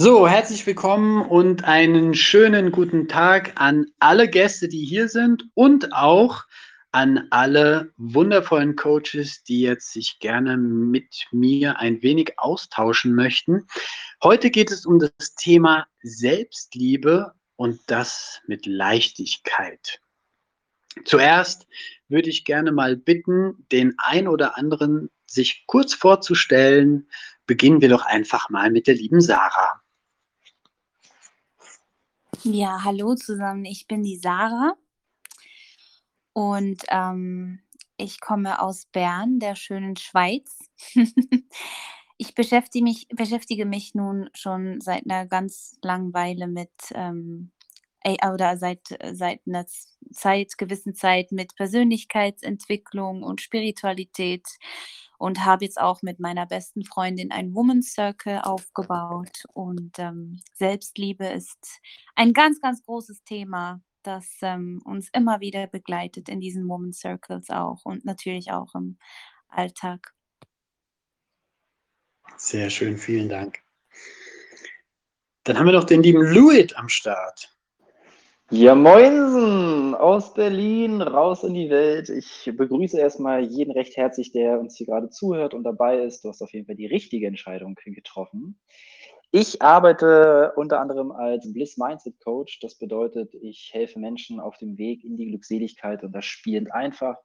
So, herzlich willkommen und einen schönen guten Tag an alle Gäste, die hier sind und auch an alle wundervollen Coaches, die jetzt sich gerne mit mir ein wenig austauschen möchten. Heute geht es um das Thema Selbstliebe und das mit Leichtigkeit. Zuerst würde ich gerne mal bitten, den ein oder anderen sich kurz vorzustellen. Beginnen wir doch einfach mal mit der lieben Sarah. Ja, hallo zusammen. Ich bin die Sarah und ähm, ich komme aus Bern, der schönen Schweiz. ich beschäftige mich, beschäftige mich nun schon seit einer ganz langen Weile mit ähm, oder seit, seit einer Zeit, gewissen Zeit mit Persönlichkeitsentwicklung und Spiritualität und habe jetzt auch mit meiner besten Freundin ein Woman's Circle aufgebaut. Und ähm, Selbstliebe ist ein ganz, ganz großes Thema, das ähm, uns immer wieder begleitet in diesen Woman's Circles auch und natürlich auch im Alltag. Sehr schön, vielen Dank. Dann haben wir noch den lieben Louis am Start. Ja, moinsen aus Berlin, raus in die Welt. Ich begrüße erstmal jeden recht herzlich, der uns hier gerade zuhört und dabei ist. Du hast auf jeden Fall die richtige Entscheidung getroffen. Ich arbeite unter anderem als Bliss Mindset Coach. Das bedeutet, ich helfe Menschen auf dem Weg in die Glückseligkeit und das spielend einfach.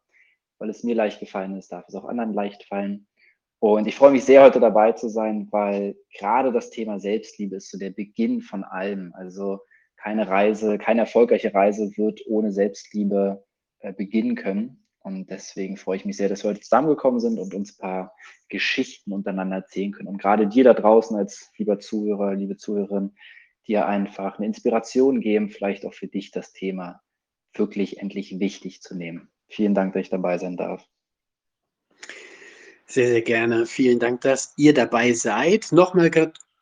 Weil es mir leicht gefallen ist, darf es auch anderen leicht fallen. Und ich freue mich sehr, heute dabei zu sein, weil gerade das Thema Selbstliebe ist so der Beginn von allem. Also keine Reise, keine erfolgreiche Reise wird ohne Selbstliebe äh, beginnen können. Und deswegen freue ich mich sehr, dass wir heute zusammengekommen sind und uns ein paar Geschichten untereinander erzählen können. Und gerade dir da draußen als lieber Zuhörer, liebe Zuhörerin, dir einfach eine Inspiration geben, vielleicht auch für dich das Thema wirklich endlich wichtig zu nehmen. Vielen Dank, dass ich dabei sein darf. Sehr, sehr gerne. Vielen Dank, dass ihr dabei seid. Nochmal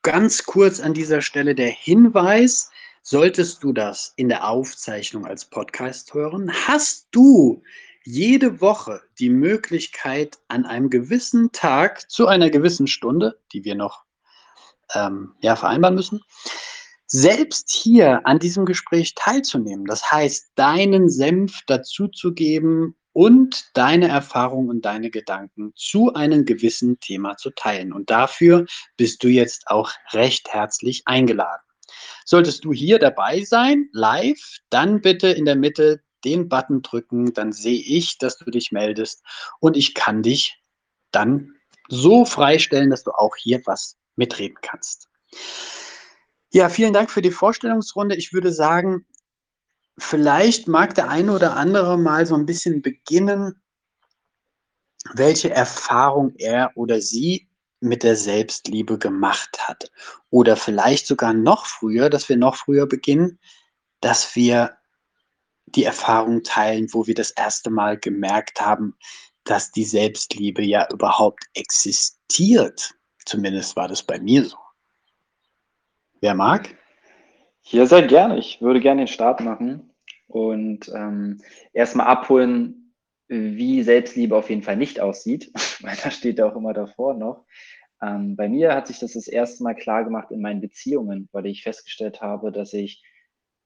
ganz kurz an dieser Stelle der Hinweis. Solltest du das in der Aufzeichnung als Podcast hören, hast du jede Woche die Möglichkeit, an einem gewissen Tag zu einer gewissen Stunde, die wir noch ähm, ja, vereinbaren müssen, selbst hier an diesem Gespräch teilzunehmen. Das heißt, deinen Senf dazuzugeben und deine Erfahrungen und deine Gedanken zu einem gewissen Thema zu teilen. Und dafür bist du jetzt auch recht herzlich eingeladen. Solltest du hier dabei sein, live, dann bitte in der Mitte den Button drücken, dann sehe ich, dass du dich meldest und ich kann dich dann so freistellen, dass du auch hier was mitreden kannst. Ja, vielen Dank für die Vorstellungsrunde. Ich würde sagen, vielleicht mag der eine oder andere mal so ein bisschen beginnen, welche Erfahrung er oder sie mit der Selbstliebe gemacht hat. Oder vielleicht sogar noch früher, dass wir noch früher beginnen, dass wir die Erfahrung teilen, wo wir das erste Mal gemerkt haben, dass die Selbstliebe ja überhaupt existiert. Zumindest war das bei mir so. Wer mag? Ja, sehr gerne. Ich würde gerne den Start machen und ähm, erstmal abholen, wie Selbstliebe auf jeden Fall nicht aussieht, weil da steht ja auch immer davor noch. Ähm, bei mir hat sich das das erste Mal klar gemacht in meinen Beziehungen, weil ich festgestellt habe, dass ich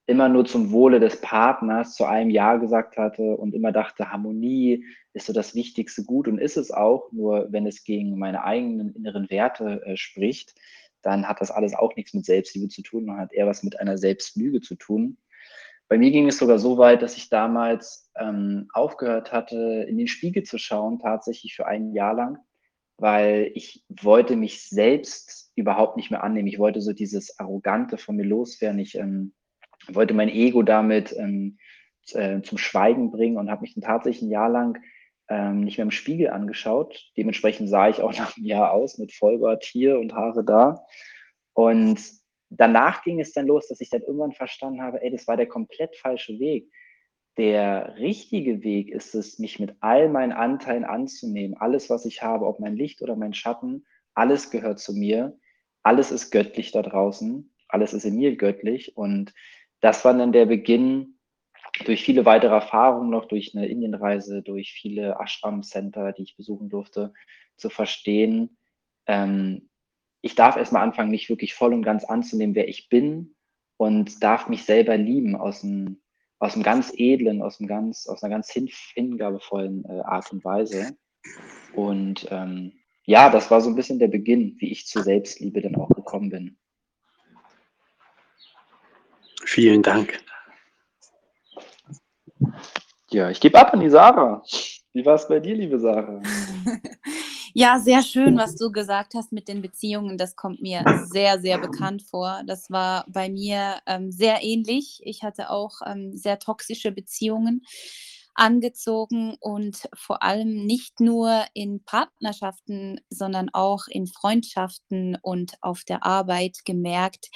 immer nur zum Wohle des Partners zu einem Ja gesagt hatte und immer dachte, Harmonie ist so das wichtigste Gut und ist es auch, nur wenn es gegen meine eigenen inneren Werte äh, spricht, dann hat das alles auch nichts mit Selbstliebe zu tun und hat eher was mit einer Selbstlüge zu tun. Bei mir ging es sogar so weit, dass ich damals ähm, aufgehört hatte, in den Spiegel zu schauen, tatsächlich für ein Jahr lang weil ich wollte mich selbst überhaupt nicht mehr annehmen. Ich wollte so dieses Arrogante von mir loswerden. Ich ähm, wollte mein Ego damit ähm, äh, zum Schweigen bringen und habe mich dann tatsächlich ein Jahr lang ähm, nicht mehr im Spiegel angeschaut. Dementsprechend sah ich auch nach einem Jahr aus mit Vollbart hier und Haare da. Und danach ging es dann los, dass ich dann irgendwann verstanden habe, ey, das war der komplett falsche Weg der richtige Weg ist es, mich mit all meinen Anteilen anzunehmen. Alles, was ich habe, ob mein Licht oder mein Schatten, alles gehört zu mir. Alles ist göttlich da draußen. Alles ist in mir göttlich. Und das war dann der Beginn durch viele weitere Erfahrungen noch, durch eine Indienreise, durch viele Ashram-Center, die ich besuchen durfte, zu verstehen, ähm, ich darf erstmal anfangen, mich wirklich voll und ganz anzunehmen, wer ich bin und darf mich selber lieben aus einem, aus einem ganz edlen, aus, einem ganz, aus einer ganz hin, hingabevollen äh, Art und Weise. Und ähm, ja, das war so ein bisschen der Beginn, wie ich zur Selbstliebe dann auch gekommen bin. Vielen Dank. Ja, ich gebe ab an die Sarah. Wie war es bei dir, liebe Sarah? Ja, sehr schön, was du gesagt hast mit den Beziehungen. Das kommt mir sehr, sehr bekannt vor. Das war bei mir ähm, sehr ähnlich. Ich hatte auch ähm, sehr toxische Beziehungen angezogen und vor allem nicht nur in Partnerschaften, sondern auch in Freundschaften und auf der Arbeit gemerkt,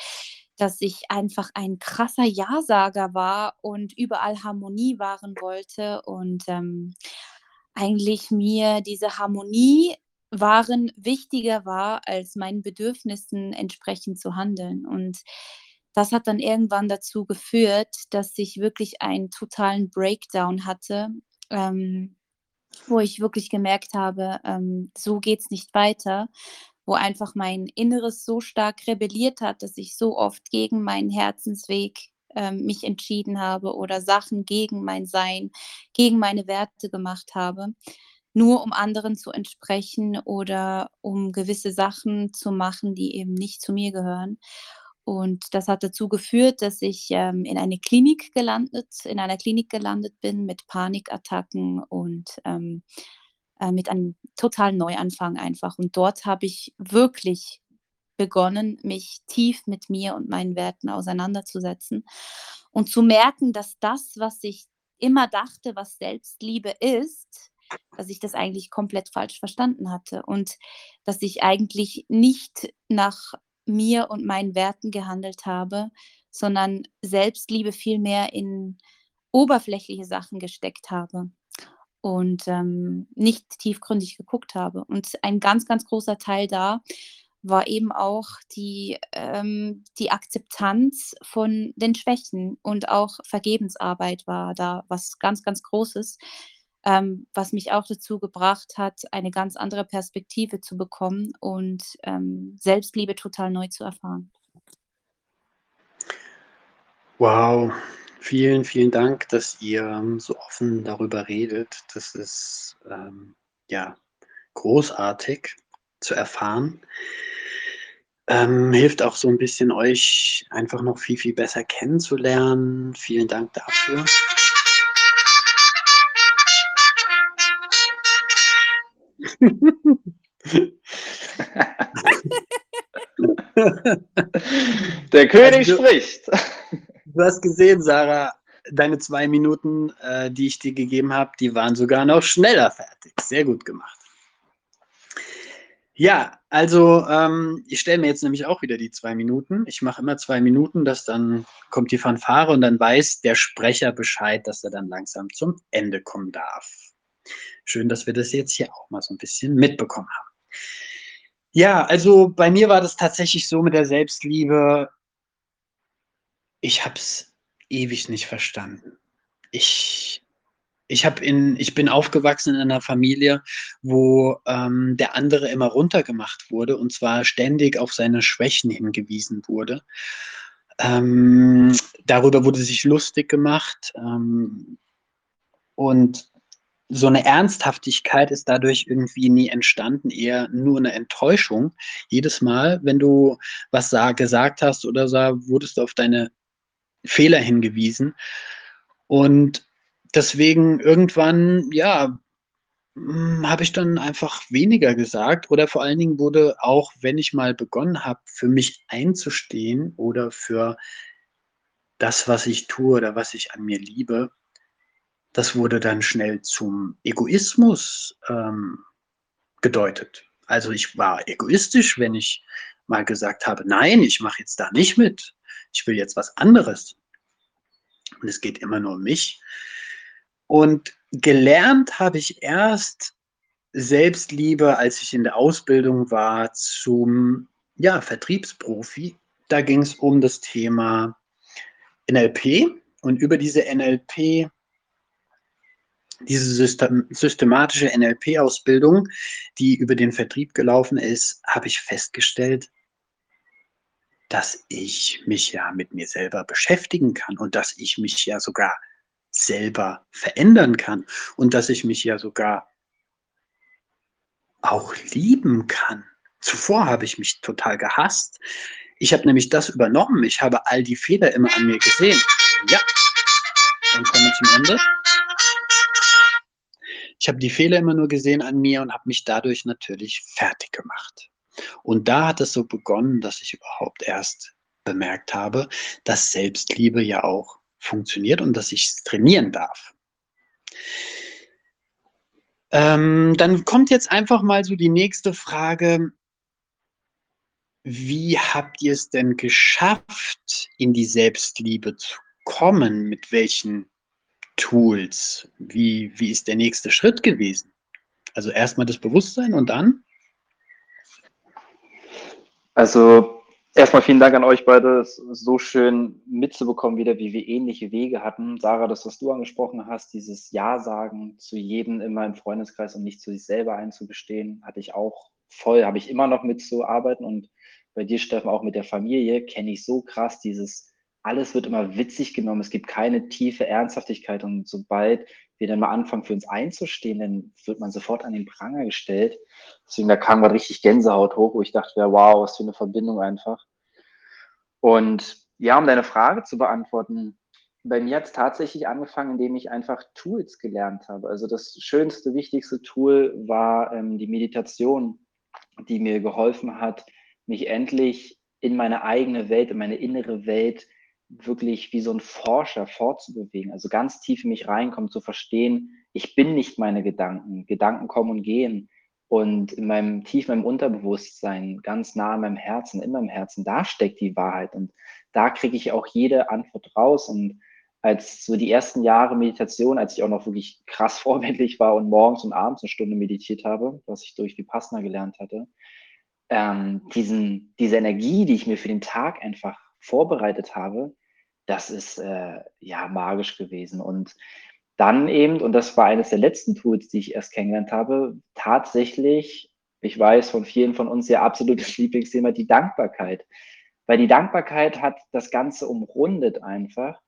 dass ich einfach ein krasser Ja-Sager war und überall Harmonie wahren wollte und ähm, eigentlich mir diese Harmonie waren wichtiger war, als meinen Bedürfnissen entsprechend zu handeln. Und das hat dann irgendwann dazu geführt, dass ich wirklich einen totalen Breakdown hatte, ähm, wo ich wirklich gemerkt habe, ähm, so es nicht weiter, wo einfach mein Inneres so stark rebelliert hat, dass ich so oft gegen meinen Herzensweg ähm, mich entschieden habe oder Sachen gegen mein Sein, gegen meine Werte gemacht habe nur um anderen zu entsprechen oder um gewisse Sachen zu machen, die eben nicht zu mir gehören. Und das hat dazu geführt, dass ich ähm, in eine Klinik gelandet, in einer Klinik gelandet bin mit Panikattacken und ähm, äh, mit einem totalen Neuanfang einfach. Und dort habe ich wirklich begonnen, mich tief mit mir und meinen Werten auseinanderzusetzen und zu merken, dass das, was ich immer dachte, was Selbstliebe ist, dass ich das eigentlich komplett falsch verstanden hatte und dass ich eigentlich nicht nach mir und meinen Werten gehandelt habe, sondern Selbstliebe viel mehr in oberflächliche Sachen gesteckt habe und ähm, nicht tiefgründig geguckt habe. Und ein ganz, ganz großer Teil da war eben auch die, ähm, die Akzeptanz von den Schwächen und auch Vergebensarbeit war da was ganz, ganz Großes, ähm, was mich auch dazu gebracht hat, eine ganz andere Perspektive zu bekommen und ähm, Selbstliebe total neu zu erfahren. Wow, vielen, vielen Dank, dass ihr ähm, so offen darüber redet. Das ist ähm, ja großartig zu erfahren. Ähm, hilft auch so ein bisschen euch einfach noch viel, viel besser kennenzulernen. Vielen Dank dafür. Der König also, spricht. Du hast gesehen, Sarah, deine zwei Minuten, äh, die ich dir gegeben habe, die waren sogar noch schneller fertig. Sehr gut gemacht. Ja, also ähm, ich stelle mir jetzt nämlich auch wieder die zwei Minuten. Ich mache immer zwei Minuten, dass dann kommt die Fanfare und dann weiß der Sprecher Bescheid, dass er dann langsam zum Ende kommen darf. Schön, dass wir das jetzt hier auch mal so ein bisschen mitbekommen haben. Ja, also bei mir war das tatsächlich so mit der Selbstliebe. Ich habe es ewig nicht verstanden. Ich, ich, hab in, ich bin aufgewachsen in einer Familie, wo ähm, der andere immer runtergemacht wurde und zwar ständig auf seine Schwächen hingewiesen wurde. Ähm, darüber wurde sich lustig gemacht. Ähm, und so eine Ernsthaftigkeit ist dadurch irgendwie nie entstanden, eher nur eine Enttäuschung. Jedes Mal, wenn du was sag, gesagt hast oder so, wurdest du auf deine Fehler hingewiesen. Und deswegen irgendwann, ja, hm, habe ich dann einfach weniger gesagt oder vor allen Dingen wurde auch, wenn ich mal begonnen habe, für mich einzustehen oder für das, was ich tue oder was ich an mir liebe, das wurde dann schnell zum Egoismus ähm, gedeutet. Also ich war egoistisch, wenn ich mal gesagt habe, nein, ich mache jetzt da nicht mit. Ich will jetzt was anderes. Und es geht immer nur um mich. Und gelernt habe ich erst Selbstliebe, als ich in der Ausbildung war zum ja, Vertriebsprofi. Da ging es um das Thema NLP. Und über diese NLP diese System, systematische NLP-Ausbildung, die über den Vertrieb gelaufen ist, habe ich festgestellt, dass ich mich ja mit mir selber beschäftigen kann und dass ich mich ja sogar selber verändern kann und dass ich mich ja sogar auch lieben kann. Zuvor habe ich mich total gehasst. Ich habe nämlich das übernommen. Ich habe all die Fehler immer an mir gesehen. Ja, dann komme ich zum Ende. Ich habe die Fehler immer nur gesehen an mir und habe mich dadurch natürlich fertig gemacht. Und da hat es so begonnen, dass ich überhaupt erst bemerkt habe, dass Selbstliebe ja auch funktioniert und dass ich es trainieren darf. Ähm, dann kommt jetzt einfach mal so die nächste Frage. Wie habt ihr es denn geschafft, in die Selbstliebe zu kommen? Mit welchen Tools? Wie, wie ist der nächste Schritt gewesen? Also erstmal das Bewusstsein und dann? Also erstmal vielen Dank an euch beide. Es ist so schön mitzubekommen wieder, wie wir ähnliche Wege hatten. Sarah, das, was du angesprochen hast, dieses Ja sagen zu jedem immer im Freundeskreis und nicht zu sich selber einzugestehen, hatte ich auch voll, habe ich immer noch mitzuarbeiten und bei dir, Steffen, auch mit der Familie kenne ich so krass dieses alles wird immer witzig genommen. Es gibt keine tiefe Ernsthaftigkeit. Und sobald wir dann mal anfangen, für uns einzustehen, dann wird man sofort an den Pranger gestellt. Deswegen, da kam gerade richtig Gänsehaut hoch, wo ich dachte, wow, was für eine Verbindung einfach. Und ja, um deine Frage zu beantworten, bei mir hat es tatsächlich angefangen, indem ich einfach Tools gelernt habe. Also das schönste, wichtigste Tool war ähm, die Meditation, die mir geholfen hat, mich endlich in meine eigene Welt, in meine innere Welt wirklich wie so ein Forscher fortzubewegen, also ganz tief in mich reinkommen, zu verstehen, ich bin nicht meine Gedanken. Gedanken kommen und gehen. Und in meinem tief meinem Unterbewusstsein, ganz nah in meinem Herzen, in meinem Herzen, da steckt die Wahrheit. Und da kriege ich auch jede Antwort raus. Und als so die ersten Jahre Meditation, als ich auch noch wirklich krass vorbildlich war und morgens und abends eine Stunde meditiert habe, was ich durch Vipassana gelernt hatte, ähm, diesen, diese Energie, die ich mir für den Tag einfach vorbereitet habe, das ist äh, ja magisch gewesen. Und dann eben, und das war eines der letzten Tools, die ich erst kennengelernt habe, tatsächlich, ich weiß von vielen von uns ihr absolutes Lieblingsthema, die Dankbarkeit. Weil die Dankbarkeit hat das Ganze umrundet einfach,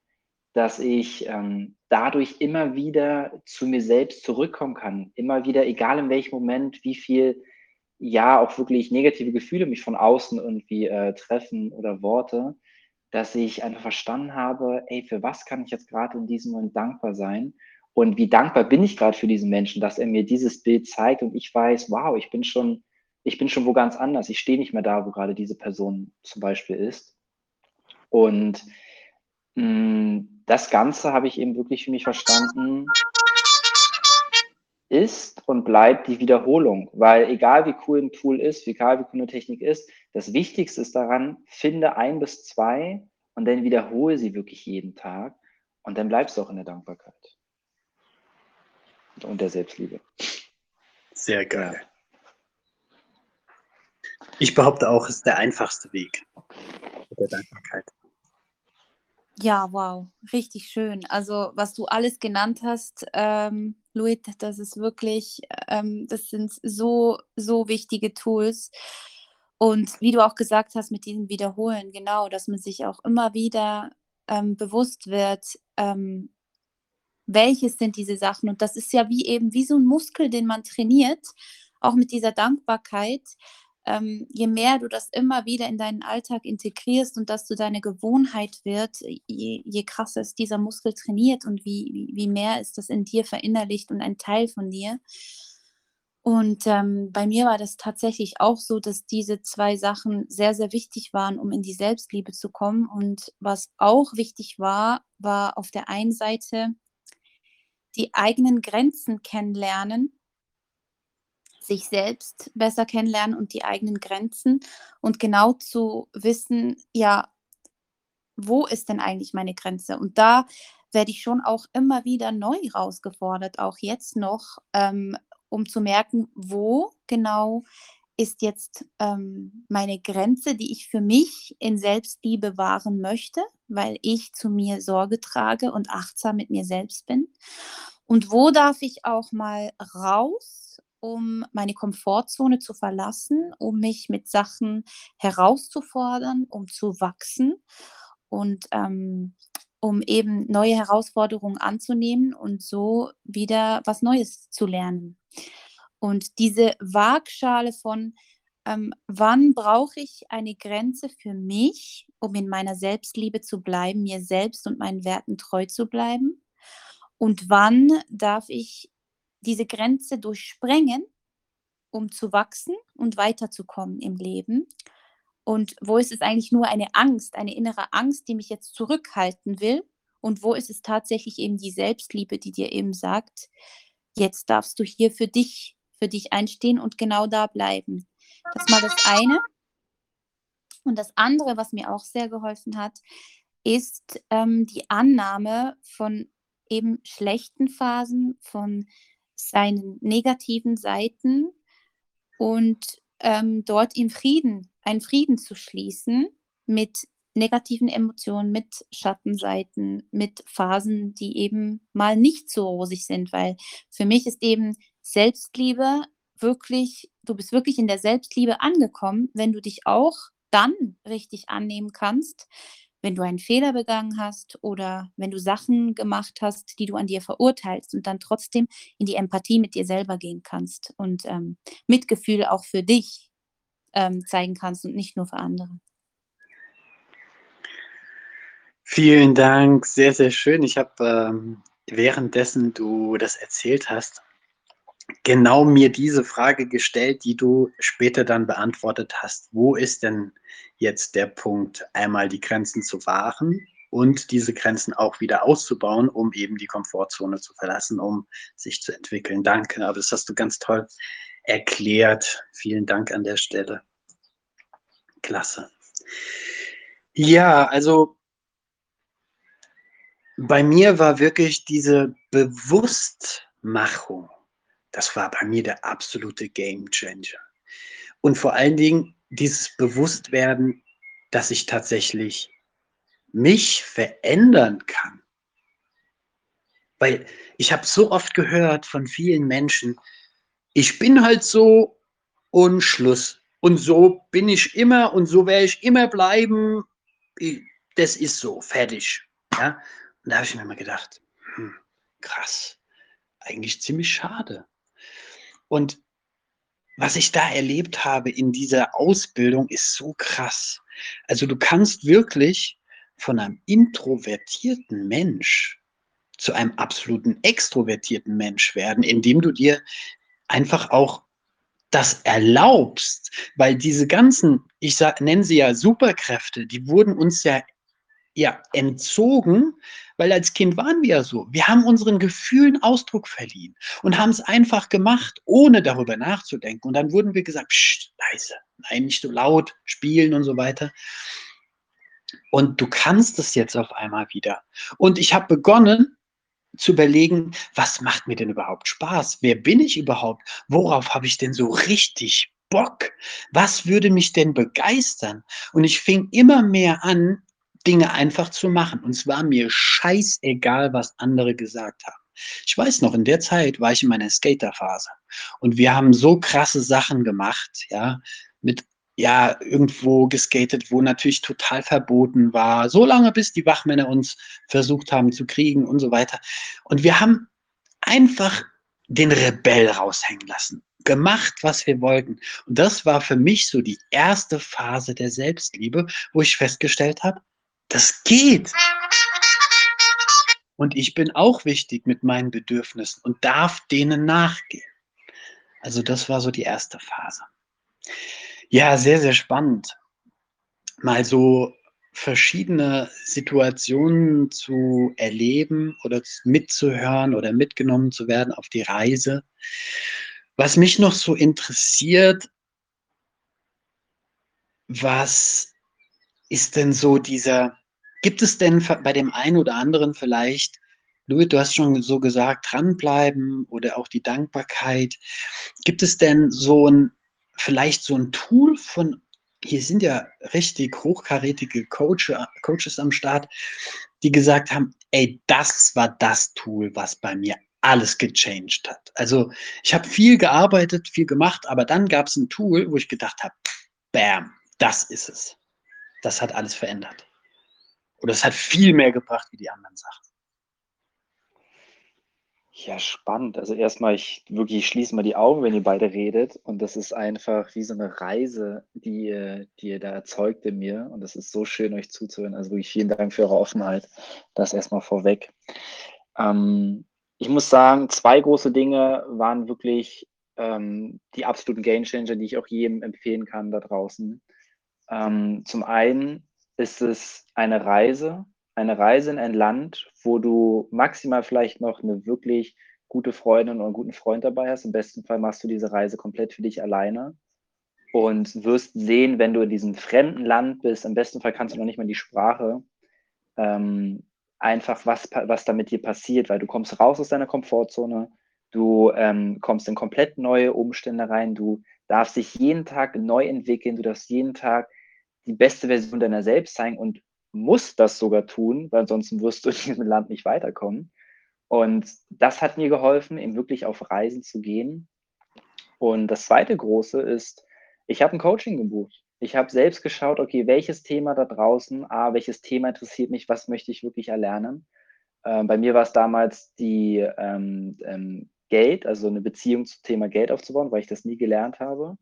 dass ich ähm, dadurch immer wieder zu mir selbst zurückkommen kann. Immer wieder, egal in welchem Moment, wie viel, ja, auch wirklich negative Gefühle mich von außen irgendwie äh, treffen oder Worte dass ich einfach verstanden habe, ey, für was kann ich jetzt gerade in diesem Moment dankbar sein? Und wie dankbar bin ich gerade für diesen Menschen, dass er mir dieses Bild zeigt und ich weiß, wow, ich bin schon, ich bin schon wo ganz anders. Ich stehe nicht mehr da, wo gerade diese Person zum Beispiel ist. Und mh, mm, das Ganze habe ich eben wirklich für mich verstanden, ist und bleibt die Wiederholung. Weil egal wie cool ein Tool ist, egal wie cool eine Technik ist, das Wichtigste ist daran, finde ein bis zwei und dann wiederhole sie wirklich jeden Tag und dann bleibst du auch in der Dankbarkeit und der Selbstliebe. Sehr geil. Ich behaupte auch, es ist der einfachste Weg der Dankbarkeit. Ja, wow, richtig schön. Also, was du alles genannt hast, ähm, Luit, das ist wirklich, ähm, das sind so, so wichtige Tools. Und wie du auch gesagt hast, mit diesem Wiederholen, genau, dass man sich auch immer wieder ähm, bewusst wird, ähm, welches sind diese Sachen. Und das ist ja wie eben wie so ein Muskel, den man trainiert, auch mit dieser Dankbarkeit ähm, je mehr du das immer wieder in deinen Alltag integrierst und dass du deine Gewohnheit wird, je, je krasser ist dieser Muskel trainiert und wie, wie mehr ist das in dir verinnerlicht und ein Teil von dir. Und ähm, bei mir war das tatsächlich auch so, dass diese zwei Sachen sehr, sehr wichtig waren, um in die Selbstliebe zu kommen. Und was auch wichtig war, war auf der einen Seite die eigenen Grenzen kennenlernen sich selbst besser kennenlernen und die eigenen Grenzen und genau zu wissen, ja, wo ist denn eigentlich meine Grenze? Und da werde ich schon auch immer wieder neu herausgefordert, auch jetzt noch, ähm, um zu merken, wo genau ist jetzt ähm, meine Grenze, die ich für mich in Selbstliebe wahren möchte, weil ich zu mir Sorge trage und achtsam mit mir selbst bin. Und wo darf ich auch mal raus um meine Komfortzone zu verlassen, um mich mit Sachen herauszufordern, um zu wachsen und ähm, um eben neue Herausforderungen anzunehmen und so wieder was Neues zu lernen. Und diese Waagschale von, ähm, wann brauche ich eine Grenze für mich, um in meiner Selbstliebe zu bleiben, mir selbst und meinen Werten treu zu bleiben? Und wann darf ich diese Grenze durchsprengen, um zu wachsen und weiterzukommen im Leben? Und wo ist es eigentlich nur eine Angst, eine innere Angst, die mich jetzt zurückhalten will? Und wo ist es tatsächlich eben die Selbstliebe, die dir eben sagt, jetzt darfst du hier für dich, für dich einstehen und genau da bleiben. Das mal das eine. Und das andere, was mir auch sehr geholfen hat, ist ähm, die Annahme von eben schlechten Phasen, von seinen negativen Seiten und ähm, dort im Frieden einen Frieden zu schließen mit negativen Emotionen, mit Schattenseiten, mit Phasen, die eben mal nicht so rosig sind, weil für mich ist eben Selbstliebe wirklich, du bist wirklich in der Selbstliebe angekommen, wenn du dich auch dann richtig annehmen kannst, wenn du einen Fehler begangen hast oder wenn du Sachen gemacht hast, die du an dir verurteilst und dann trotzdem in die Empathie mit dir selber gehen kannst und ähm, Mitgefühl auch für dich ähm, zeigen kannst und nicht nur für andere. Vielen Dank, sehr, sehr schön. Ich habe ähm, währenddessen du das erzählt hast, genau mir diese Frage gestellt, die du später dann beantwortet hast. Wo ist denn jetzt der Punkt, einmal die Grenzen zu wahren und diese Grenzen auch wieder auszubauen, um eben die Komfortzone zu verlassen, um sich zu entwickeln? Danke, aber das hast du ganz toll erklärt. Vielen Dank an der Stelle. Klasse. Ja, also bei mir war wirklich diese Bewusstmachung, das war bei mir der absolute Game Changer. Und vor allen Dingen dieses Bewusstwerden, dass ich tatsächlich mich verändern kann. Weil ich habe so oft gehört von vielen Menschen, ich bin halt so und Schluss. Und so bin ich immer und so werde ich immer bleiben. Das ist so, fertig. Ja? Und da habe ich mir mal gedacht, hm, krass, eigentlich ziemlich schade. Und was ich da erlebt habe in dieser Ausbildung ist so krass. Also du kannst wirklich von einem introvertierten Mensch zu einem absoluten extrovertierten Mensch werden, indem du dir einfach auch das erlaubst, weil diese ganzen, ich nenne sie ja Superkräfte, die wurden uns ja, ja entzogen, weil als Kind waren wir ja so. Wir haben unseren Gefühlen Ausdruck verliehen und haben es einfach gemacht, ohne darüber nachzudenken. Und dann wurden wir gesagt, Psst, leise, nein, nicht so laut, spielen und so weiter. Und du kannst es jetzt auf einmal wieder. Und ich habe begonnen, zu überlegen, was macht mir denn überhaupt Spaß? Wer bin ich überhaupt? Worauf habe ich denn so richtig Bock? Was würde mich denn begeistern? Und ich fing immer mehr an, Dinge einfach zu machen. Und es war mir scheißegal, was andere gesagt haben. Ich weiß noch, in der Zeit war ich in meiner Skaterphase und wir haben so krasse Sachen gemacht, ja, mit ja, irgendwo geskatet, wo natürlich total verboten war, so lange bis die Wachmänner uns versucht haben zu kriegen und so weiter. Und wir haben einfach den Rebell raushängen lassen, gemacht, was wir wollten. Und das war für mich so die erste Phase der Selbstliebe, wo ich festgestellt habe, das geht. Und ich bin auch wichtig mit meinen Bedürfnissen und darf denen nachgehen. Also das war so die erste Phase. Ja, sehr, sehr spannend. Mal so verschiedene Situationen zu erleben oder mitzuhören oder mitgenommen zu werden auf die Reise. Was mich noch so interessiert, was ist denn so dieser, gibt es denn bei dem einen oder anderen vielleicht, Louis, du hast schon so gesagt, dranbleiben oder auch die Dankbarkeit. Gibt es denn so ein vielleicht so ein Tool von, hier sind ja richtig hochkarätige Coach, Coaches am Start, die gesagt haben, ey, das war das Tool, was bei mir alles gechanged hat. Also ich habe viel gearbeitet, viel gemacht, aber dann gab es ein Tool, wo ich gedacht habe, bam, das ist es. Das hat alles verändert. Oder es hat viel mehr gebracht wie die anderen Sachen. Ja, spannend. Also erstmal, ich wirklich ich schließe mal die Augen, wenn ihr beide redet. Und das ist einfach wie so eine Reise, die ihr, die ihr da erzeugt in mir. Und das ist so schön, euch zuzuhören. Also wirklich vielen Dank für eure Offenheit. Das erstmal vorweg. Ähm, ich muss sagen, zwei große Dinge waren wirklich ähm, die absoluten Gamechanger, die ich auch jedem empfehlen kann da draußen. Ähm, zum einen ist es eine Reise, eine Reise in ein Land, wo du maximal vielleicht noch eine wirklich gute Freundin oder einen guten Freund dabei hast. Im besten Fall machst du diese Reise komplett für dich alleine und wirst sehen, wenn du in diesem fremden Land bist, im besten Fall kannst du noch nicht mal die Sprache, ähm, einfach, was, was da mit dir passiert, weil du kommst raus aus deiner Komfortzone, du ähm, kommst in komplett neue Umstände rein, du darfst dich jeden Tag neu entwickeln, du darfst jeden Tag die beste Version deiner selbst sein und musst das sogar tun, weil ansonsten wirst du in diesem Land nicht weiterkommen. Und das hat mir geholfen, eben wirklich auf Reisen zu gehen. Und das zweite große ist, ich habe ein Coaching gebucht. Ich habe selbst geschaut, okay, welches Thema da draußen, ah, welches Thema interessiert mich, was möchte ich wirklich erlernen. Äh, bei mir war es damals die ähm, ähm, Geld, also eine Beziehung zum Thema Geld aufzubauen, weil ich das nie gelernt habe.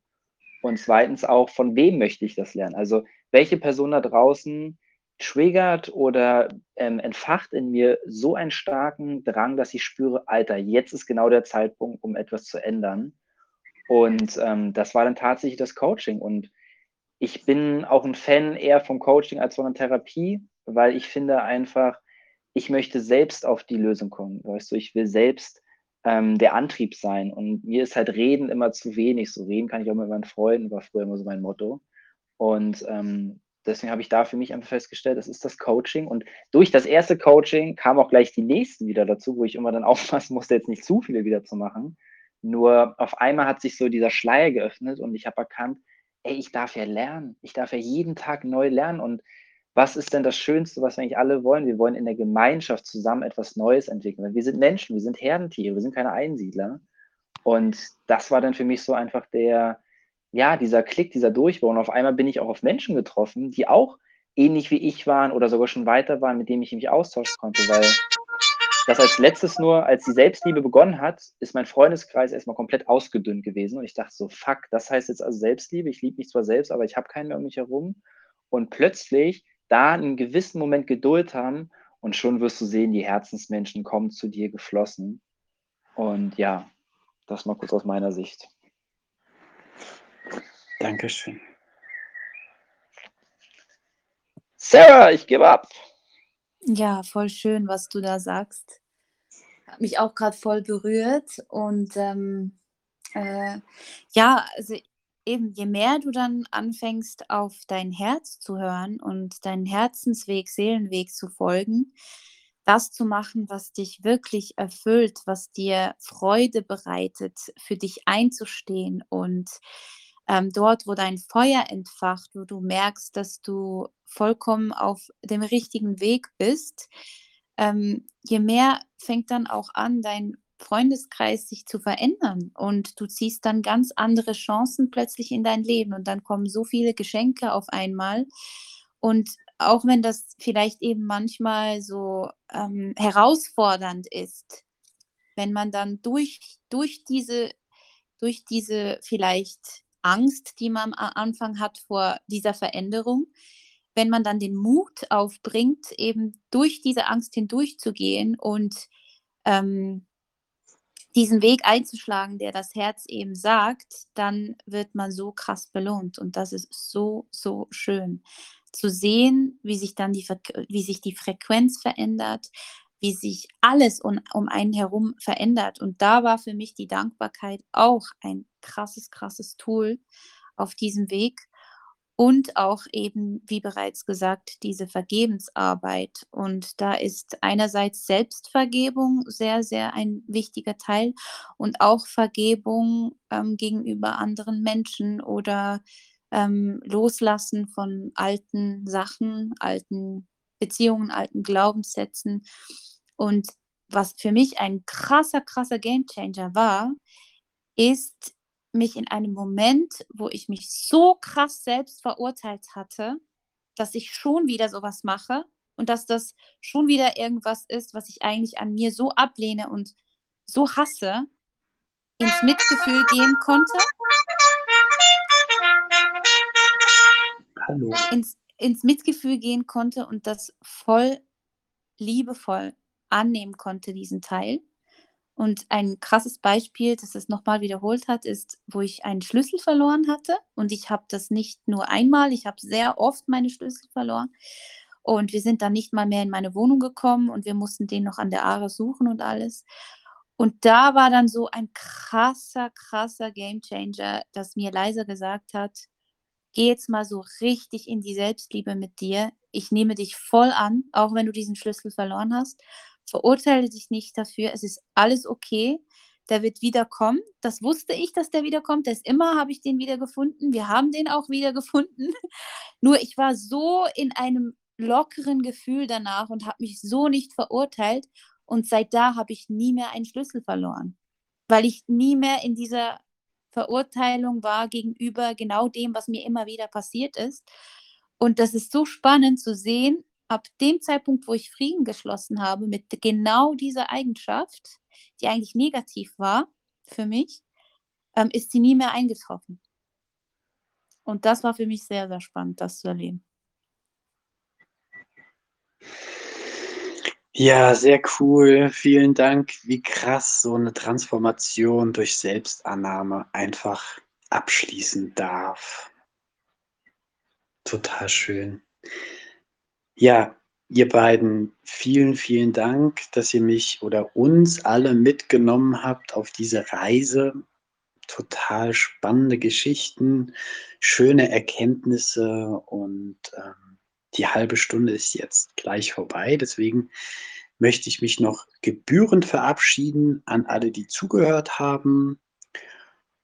Und zweitens auch, von wem möchte ich das lernen? Also welche Person da draußen triggert oder ähm, entfacht in mir so einen starken Drang, dass ich spüre, Alter, jetzt ist genau der Zeitpunkt, um etwas zu ändern. Und ähm, das war dann tatsächlich das Coaching. Und ich bin auch ein Fan eher vom Coaching als von der Therapie, weil ich finde einfach, ich möchte selbst auf die Lösung kommen. Weißt du, ich will selbst ähm, der Antrieb sein. Und mir ist halt Reden immer zu wenig. So reden kann ich auch mit meinen Freunden, war früher immer so mein Motto. Und ähm, deswegen habe ich da für mich einfach festgestellt, das ist das Coaching. Und durch das erste Coaching kamen auch gleich die nächsten wieder dazu, wo ich immer dann aufpassen musste, jetzt nicht zu viele wieder zu machen. Nur auf einmal hat sich so dieser Schleier geöffnet und ich habe erkannt, ey, ich darf ja lernen. Ich darf ja jeden Tag neu lernen. Und was ist denn das Schönste, was wir eigentlich alle wollen? Wir wollen in der Gemeinschaft zusammen etwas Neues entwickeln. Wir sind Menschen, wir sind Herdentiere, wir sind keine Einsiedler. Und das war dann für mich so einfach der, ja, dieser Klick, dieser Durchbau. Und auf einmal bin ich auch auf Menschen getroffen, die auch ähnlich wie ich waren oder sogar schon weiter waren, mit denen ich mich austauschen konnte, weil das als letztes nur, als die Selbstliebe begonnen hat, ist mein Freundeskreis erstmal komplett ausgedünnt gewesen. Und ich dachte so, fuck, das heißt jetzt also Selbstliebe. Ich liebe mich zwar selbst, aber ich habe keinen mehr um mich herum. Und plötzlich da einen gewissen Moment Geduld haben und schon wirst du sehen, die Herzensmenschen kommen zu dir geflossen. Und ja, das mal kurz aus meiner Sicht. Dankeschön. Sarah, ich gebe ab. Ja, voll schön, was du da sagst. Hat mich auch gerade voll berührt. Und ähm, äh, ja, also eben, je mehr du dann anfängst, auf dein Herz zu hören und deinen Herzensweg, Seelenweg zu folgen, das zu machen, was dich wirklich erfüllt, was dir Freude bereitet, für dich einzustehen und ähm, dort, wo dein Feuer entfacht, wo du merkst, dass du vollkommen auf dem richtigen Weg bist, ähm, je mehr fängt dann auch an, dein Freundeskreis sich zu verändern und du ziehst dann ganz andere Chancen plötzlich in dein Leben und dann kommen so viele Geschenke auf einmal. Und auch wenn das vielleicht eben manchmal so ähm, herausfordernd ist, wenn man dann durch, durch diese durch diese vielleicht Angst, die man am Anfang hat vor dieser Veränderung, wenn man dann den Mut aufbringt, eben durch diese Angst hindurchzugehen und ähm, diesen Weg einzuschlagen, der das Herz eben sagt, dann wird man so krass belohnt. Und das ist so, so schön zu sehen, wie sich dann die, wie sich die Frequenz verändert, wie sich alles um, um einen herum verändert. Und da war für mich die Dankbarkeit auch ein krasses, krasses Tool auf diesem Weg. Und auch eben, wie bereits gesagt, diese Vergebensarbeit. Und da ist einerseits Selbstvergebung sehr, sehr ein wichtiger Teil und auch Vergebung ähm, gegenüber anderen Menschen oder ähm, Loslassen von alten Sachen, alten Beziehungen, alten Glaubenssätzen. Und was für mich ein krasser, krasser Gamechanger war, ist mich in einem Moment, wo ich mich so krass selbst verurteilt hatte, dass ich schon wieder sowas mache und dass das schon wieder irgendwas ist, was ich eigentlich an mir so ablehne und so hasse, ins Mitgefühl gehen konnte. Hallo. Ins, ins Mitgefühl gehen konnte und das voll liebevoll annehmen konnte, diesen Teil. Und ein krasses Beispiel, das es nochmal wiederholt hat, ist, wo ich einen Schlüssel verloren hatte. Und ich habe das nicht nur einmal, ich habe sehr oft meine Schlüssel verloren. Und wir sind dann nicht mal mehr in meine Wohnung gekommen und wir mussten den noch an der Aare suchen und alles. Und da war dann so ein krasser, krasser Gamechanger, dass mir Leiser gesagt hat, geh jetzt mal so richtig in die Selbstliebe mit dir. Ich nehme dich voll an, auch wenn du diesen Schlüssel verloren hast verurteile dich nicht dafür, es ist alles okay, der wird wiederkommen. Das wusste ich, dass der wiederkommt. Der ist immer, habe ich den wieder gefunden. Wir haben den auch wieder gefunden. Nur ich war so in einem lockeren Gefühl danach und habe mich so nicht verurteilt. Und seit da habe ich nie mehr einen Schlüssel verloren, weil ich nie mehr in dieser Verurteilung war gegenüber genau dem, was mir immer wieder passiert ist. Und das ist so spannend zu sehen, ab dem Zeitpunkt, wo ich Frieden geschlossen habe mit genau dieser Eigenschaft, die eigentlich negativ war für mich, ähm, ist sie nie mehr eingetroffen. Und das war für mich sehr, sehr spannend, das zu erleben. Ja, sehr cool. Vielen Dank, wie krass so eine Transformation durch Selbstannahme einfach abschließen darf. Total schön. Ja, ihr beiden, vielen, vielen Dank, dass ihr mich oder uns alle mitgenommen habt auf diese Reise. Total spannende Geschichten, schöne Erkenntnisse und ähm, die halbe Stunde ist jetzt gleich vorbei. Deswegen möchte ich mich noch gebührend verabschieden an alle, die zugehört haben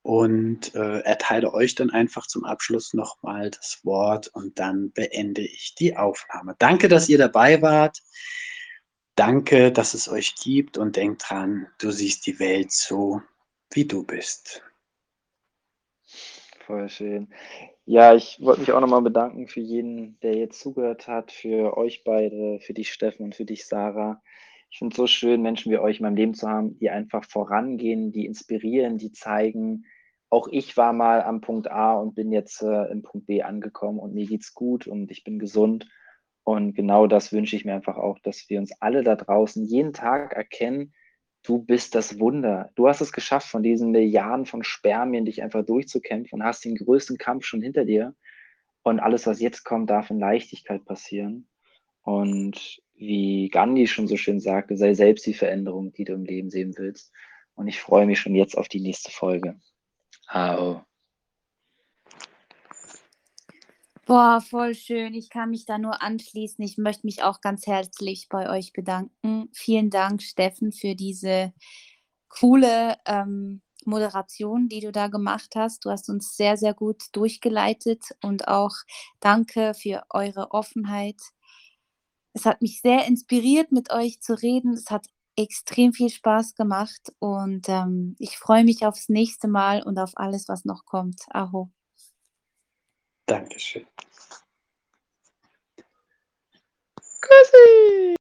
und äh, erteile euch dann einfach zum Abschluss nochmal das Wort und dann beende ich die Aufnahme. Danke, dass ihr dabei wart. Danke, dass es euch gibt und denkt dran, du siehst die Welt so, wie du bist. Voll schön. Ja, ich wollte mich auch nochmal bedanken für jeden, der jetzt zugehört hat, für euch beide, für dich Steffen und für dich Sarah. Ich finde es so schön, Menschen wie euch in meinem Leben zu haben, die einfach vorangehen, die inspirieren, die zeigen, auch ich war mal am Punkt A und bin jetzt äh, im Punkt B angekommen und mir geht's gut und ich bin gesund. Und genau das wünsche ich mir einfach auch, dass wir uns alle da draußen jeden Tag erkennen, du bist das Wunder. Du hast es geschafft, von diesen Milliarden von Spermien dich einfach durchzukämpfen und hast den größten Kampf schon hinter dir. Und alles, was jetzt kommt, darf in Leichtigkeit passieren. Und wie Gandhi schon so schön sagte, sei selbst die Veränderung, die du im Leben sehen willst. Und ich freue mich schon jetzt auf die nächste Folge. AO. Boah, voll schön. Ich kann mich da nur anschließen. Ich möchte mich auch ganz herzlich bei euch bedanken. Vielen Dank, Steffen, für diese coole ähm, Moderation, die du da gemacht hast. Du hast uns sehr, sehr gut durchgeleitet und auch danke für eure Offenheit. Es hat mich sehr inspiriert, mit euch zu reden. Es hat extrem viel Spaß gemacht und ähm, ich freue mich aufs nächste Mal und auf alles, was noch kommt. Aho. Dankeschön. Küssi!